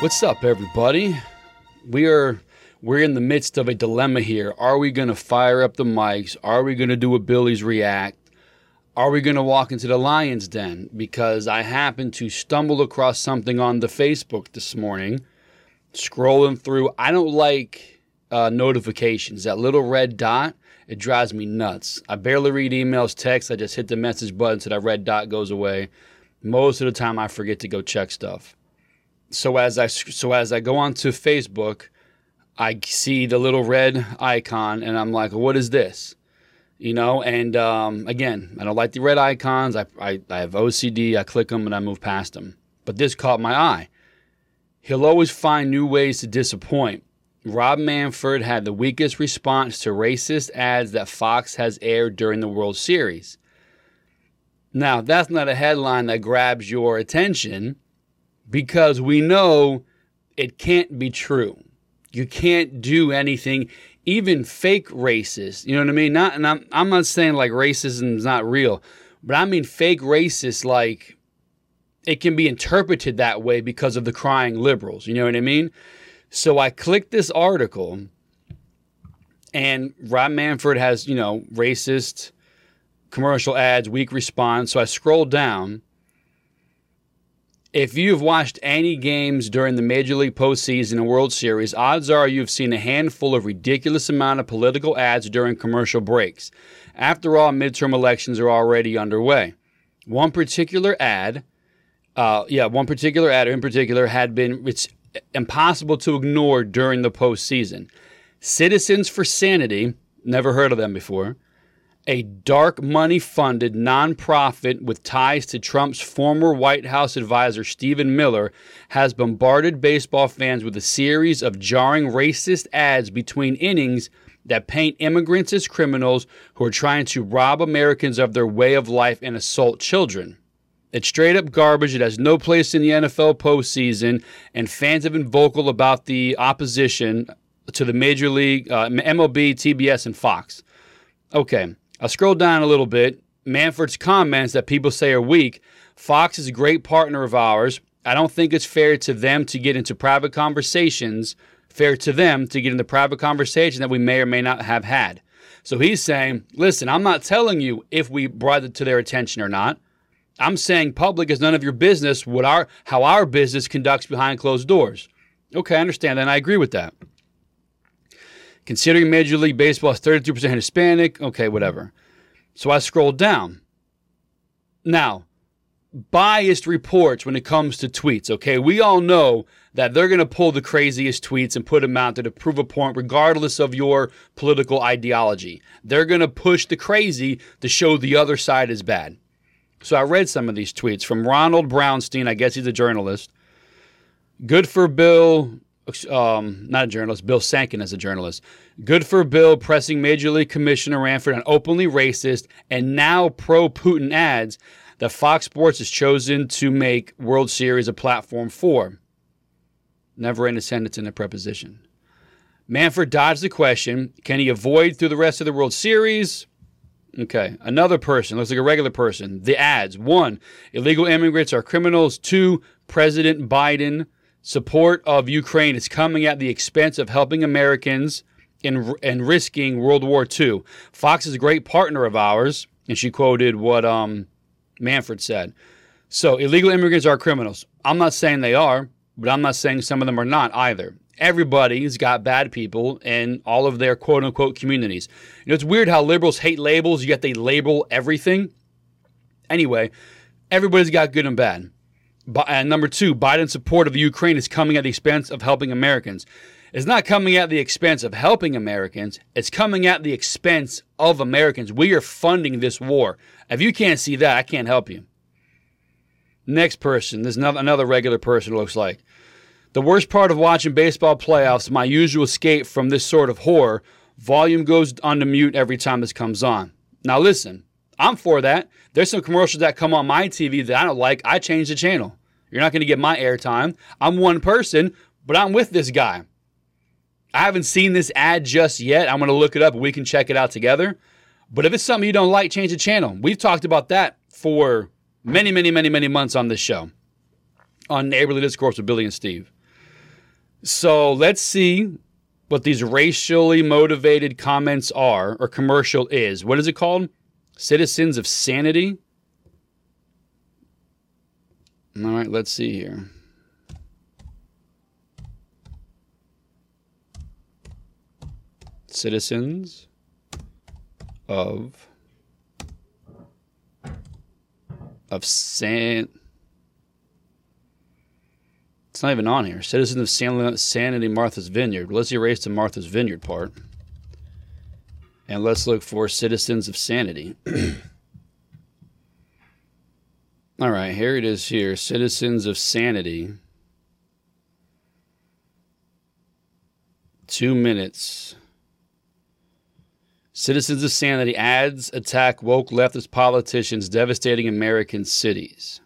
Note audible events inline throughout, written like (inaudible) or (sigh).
What's up, everybody? We are we're in the midst of a dilemma here. Are we going to fire up the mics? Are we going to do a Billy's react? Are we going to walk into the lion's den? Because I happened to stumble across something on the Facebook this morning, scrolling through. I don't like uh, notifications. That little red dot, it drives me nuts. I barely read emails, texts. I just hit the message button so that red dot goes away. Most of the time, I forget to go check stuff so as I so as I go onto Facebook, I see the little red icon, and I'm like, "What is this?" You know. And um, again, I don't like the red icons. I, I I have OCD. I click them and I move past them. But this caught my eye. He'll always find new ways to disappoint. Rob Manfred had the weakest response to racist ads that Fox has aired during the World Series. Now, that's not a headline that grabs your attention because we know it can't be true. You can't do anything, even fake racist. You know what I mean? Not, and I'm, I'm not saying like racism is not real, but I mean fake racist like it can be interpreted that way because of the crying liberals. You know what I mean? So I clicked this article, and Rob Manfred has, you know, racist commercial ads, weak response. So I scrolled down if you've watched any games during the Major League postseason and World Series, odds are you've seen a handful of ridiculous amount of political ads during commercial breaks. After all, midterm elections are already underway. One particular ad, uh, yeah, one particular ad in particular had been it's impossible to ignore during the postseason. Citizens for Sanity, never heard of them before a dark money funded nonprofit with ties to Trump's former White House advisor Stephen Miller has bombarded baseball fans with a series of jarring racist ads between innings that paint immigrants as criminals who are trying to rob Americans of their way of life and assault children. It's straight up garbage. It has no place in the NFL postseason, and fans have been vocal about the opposition to the Major League, uh, MLB, TBS, and Fox. Okay, I scroll down a little bit. Manfred's comments that people say are weak. Fox is a great partner of ours. I don't think it's fair to them to get into private conversations, fair to them to get into private conversation that we may or may not have had. So he's saying, listen, I'm not telling you if we brought it to their attention or not. I'm saying public is none of your business what our how our business conducts behind closed doors. Okay, I understand that and I agree with that. Considering Major League Baseball is 32% Hispanic, okay, whatever. So I scrolled down. Now, biased reports when it comes to tweets, okay? We all know that they're going to pull the craziest tweets and put them out there to prove a point, regardless of your political ideology. They're going to push the crazy to show the other side is bad. So I read some of these tweets from Ronald Brownstein. I guess he's a journalist. Good for Bill um, not a journalist, Bill Shaikin as a journalist. Good for Bill pressing Major League Commissioner Manfred on openly racist and now pro Putin ads that Fox Sports has chosen to make World Series a platform for. Never in a sentence in a preposition. Manfred dodged the question can he avoid through the rest of the World Series? Okay, another person, looks like a regular person. The ads. One, illegal immigrants are criminals. Two, President Biden support of Ukraine is coming at the expense of helping Americans and, and risking World War II. Fox is a great partner of ours, and she quoted what um, Manfred said. So, illegal immigrants are criminals. I'm not saying they are, but I'm not saying some of them are not either. Everybody's got bad people in all of their quote unquote communities. You know, it's weird how liberals hate labels, yet they label everything. Anyway, everybody's got good and bad. And uh, number two, Biden's support of Ukraine is coming at the expense of helping Americans. It's not coming at the expense of helping Americans. It's coming at the expense of Americans. We are funding this war. If you can't see that, I can't help you. Next person, there's another regular person, looks like. The worst part of watching baseball playoffs, my usual escape from this sort of horror, volume goes on to mute every time this comes on. Now listen, I'm for that. There's some commercials that come on my TV that I don't like. I change the channel. You're not going to get my airtime. I'm one person, but I'm with this guy. I haven't seen this ad just yet. I'm going to look it up we can check it out together. But if it's something you don't like, change the channel. We've talked about that for many, many, many, many months on this show on Neighborly Discourse with Billy and Steve. So let's see what these racially motivated comments are or commercial is. What is it called? Citizens of Sanity. All right, let's see here. Citizens of of San it's not even on here. Citizens of San- Sanity Martha's Vineyard. Let's erase the Martha's Vineyard part. And let's look for Citizens of Sanity. (clears throat) All right, here it is here. Citizens of Sanity. Two minutes. Citizens of Sanity ads attack woke leftist politicians devastating American cities.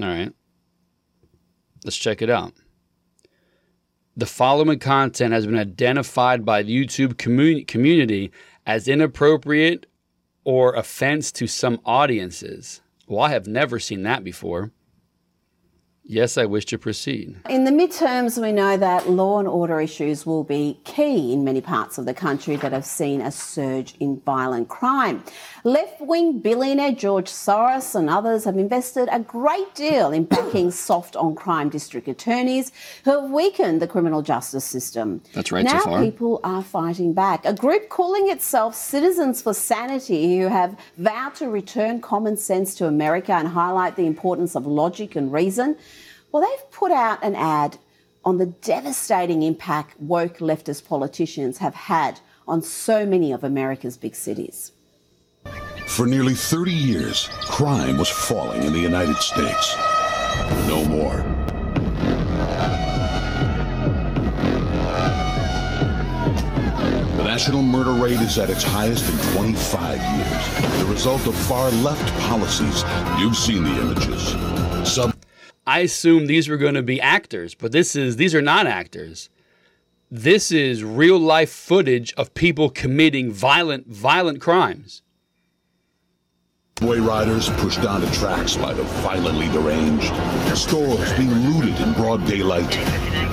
All right. Let's check it out. The following content has been identified by the YouTube commu- community as inappropriate or offense to some audiences. Well, I have never seen that before. Yes, I wish to proceed. In the midterms, we know that law and order issues will be key in many parts of the country that have seen a surge in violent crime. Left wing billionaire George Soros and others have invested a great deal in backing (coughs) soft on crime district attorneys who have weakened the criminal justice system. That's right, now so far. people are fighting back. A group calling itself Citizens for Sanity, who have vowed to return common sense to America and highlight the importance of logic and reason. Well, they've put out an ad on the devastating impact woke leftist politicians have had on so many of America's big cities. For nearly 30 years, crime was falling in the United States. No more. The national murder rate is at its highest in 25 years. The result of far left policies. You've seen the images. Sub I assumed these were going to be actors, but this is these are not actors. This is real life footage of people committing violent violent crimes. Subway riders pushed onto tracks by the violently deranged. Stores being looted in broad daylight.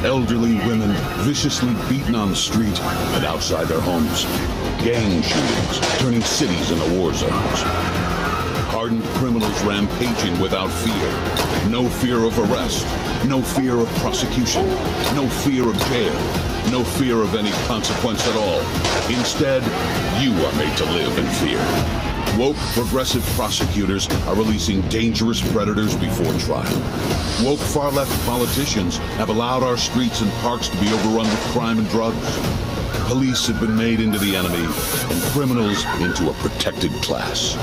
Elderly women viciously beaten on the street and outside their homes. Gang shootings turning cities into war zones. Hardened criminals rampaging without fear. No fear of arrest. No fear of prosecution. No fear of jail. No fear of any consequence at all. Instead, you are made to live in fear. Woke progressive prosecutors are releasing dangerous predators before trial. Woke far left politicians have allowed our streets and parks to be overrun with crime and drugs. Police have been made into the enemy and criminals into a protected class.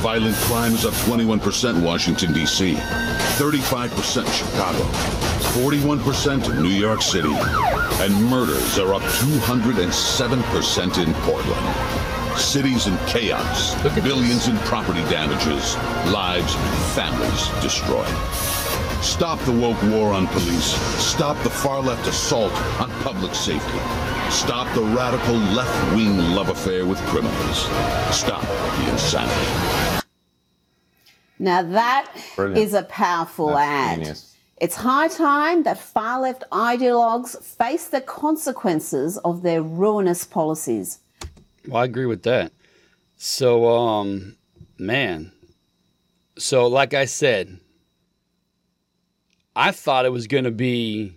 Violent crime is up 21% in Washington, D.C., 35% in Chicago, 41% in New York City, and murders are up 207% in Portland. Cities in chaos, billions in property damages, lives, and families destroyed. Stop the woke war on police. Stop the far left assault on public safety. Stop the radical left wing love affair with criminals. Stop the insanity. Now that is Brilliant. a powerful That's ad. genius. It's high time that far left ideologues face the consequences of their ruinous policies. Well, I agree with that. So, um, man. So, like I said, I thought it was going to be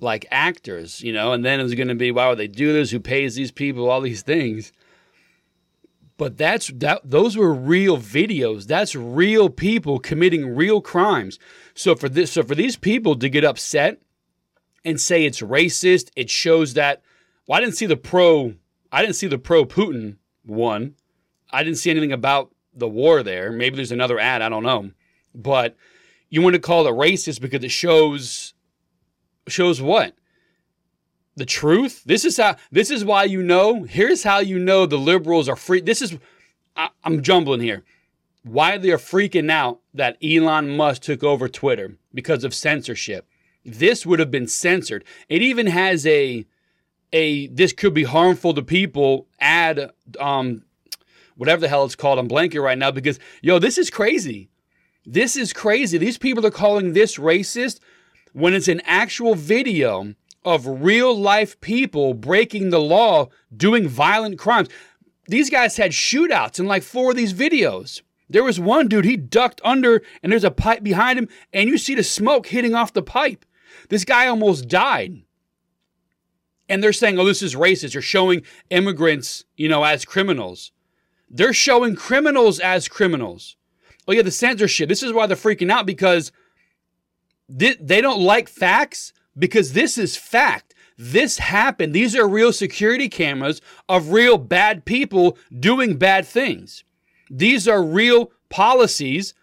like actors, you know, and then it was going to be why would they do this? Who pays these people? All these things. But that's that. Those were real videos. That's real people committing real crimes. So for this, so for these people to get upset and say it's racist, it shows that. Well, I didn't see the pro. I didn't see the pro Putin one. I didn't see anything about the war there. Maybe there's another ad. I don't know. But you want to call it racist because it shows shows what the truth. This is how. This is why you know. Here's how you know the liberals are free. This is. I, I'm jumbling here. Why they're freaking out that Elon Musk took over Twitter because of censorship. This would have been censored. It even has a a this could be harmful to people ad um whatever the hell it's called. I'm blanking right now because yo, this is crazy. This is crazy. These people are calling this racist when it's an actual video of real life people breaking the law, doing violent crimes. These guys had shootouts in like four of these videos. There was one dude, he ducked under and there's a pipe behind him, and you see the smoke hitting off the pipe. This guy almost died. And they're saying, oh, this is racist. You're showing immigrants, you know, as criminals. They're showing criminals as criminals. Oh, yeah, the censorship. This is why they're freaking out because they don't like facts because this is fact. This happened. These are real security cameras of real bad people doing bad things. These are real policies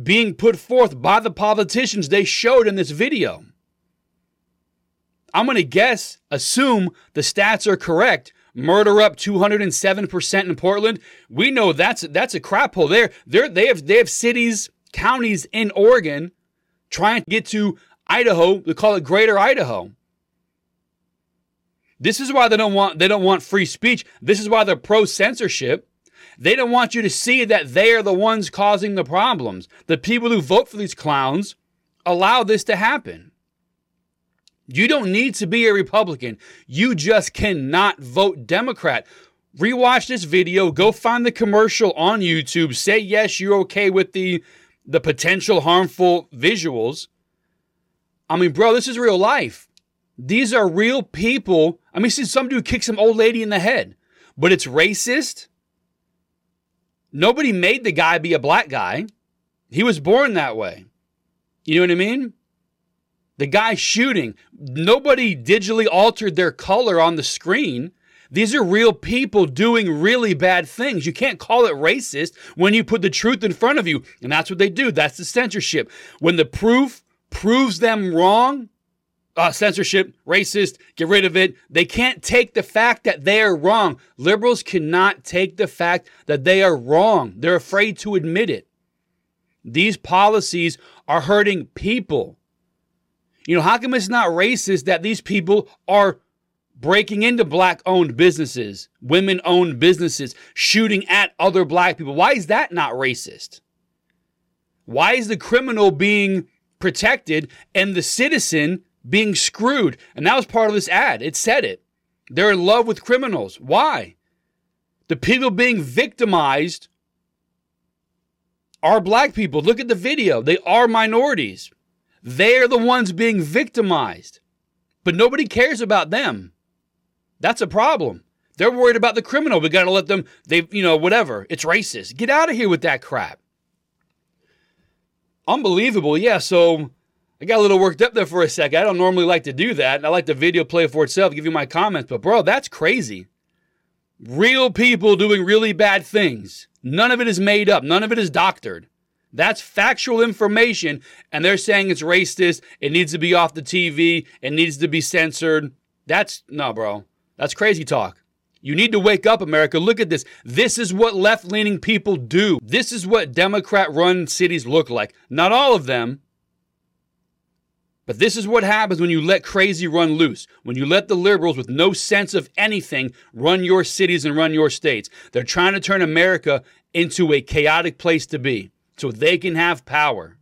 being put forth by the politicians they showed in this video. I'm going to guess, assume the stats are correct. Murder up 207% in Portland. We know that's that's a crap hole there. They're, they have they have cities, counties in Oregon trying to get to Idaho. They call it Greater Idaho. This is why they don't want they don't want free speech. This is why they're pro censorship. They don't want you to see that they are the ones causing the problems. The people who vote for these clowns allow this to happen. You don't need to be a Republican. You just cannot vote Democrat. Rewatch this video, go find the commercial on YouTube, say yes, you're okay with the the potential harmful visuals. I mean, bro, this is real life. These are real people. I mean, see some dude kick some old lady in the head, but it's racist. Nobody made the guy be a black guy. He was born that way. You know what I mean? The guy shooting, nobody digitally altered their color on the screen. These are real people doing really bad things. You can't call it racist when you put the truth in front of you. And that's what they do. That's the censorship. When the proof proves them wrong, uh, censorship, racist, get rid of it. They can't take the fact that they are wrong. Liberals cannot take the fact that they are wrong. They're afraid to admit it. These policies are hurting people. You know, how come it's not racist that these people are breaking into black owned businesses, women owned businesses, shooting at other black people? Why is that not racist? Why is the criminal being protected and the citizen being screwed. And that was part of this ad. It said it. They're in love with criminals. Why? The people being victimized are black people. Look at the video. They are minorities. They're the ones being victimized. But nobody cares about them. That's a problem. They're worried about the criminal. We got to let them, they, you know, whatever. It's racist. Get out of here with that crap. Unbelievable. Yeah. So I got a little worked up there for a second. I don't normally like to do that. I like the video play for itself, give you my comments. But, bro, that's crazy. Real people doing really bad things. None of it is made up, none of it is doctored. That's factual information, and they're saying it's racist. It needs to be off the TV. It needs to be censored. That's no, bro. That's crazy talk. You need to wake up, America. Look at this. This is what left leaning people do. This is what Democrat run cities look like. Not all of them, but this is what happens when you let crazy run loose. When you let the liberals with no sense of anything run your cities and run your states. They're trying to turn America into a chaotic place to be so they can have power.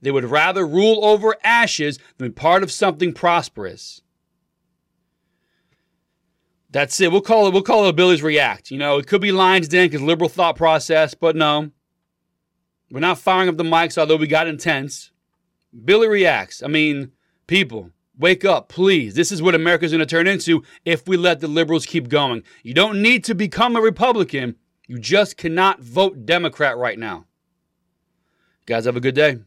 They would rather rule over ashes than be part of something prosperous. That's it. We'll call it. We'll call it a Billy's react. You know, it could be Lions Den because liberal thought process, but no, we're not firing up the mics. Although we got intense. Billy reacts. I mean, people, wake up, please. This is what America's going to turn into if we let the liberals keep going. You don't need to become a Republican. You just cannot vote Democrat right now. Guys, have a good day.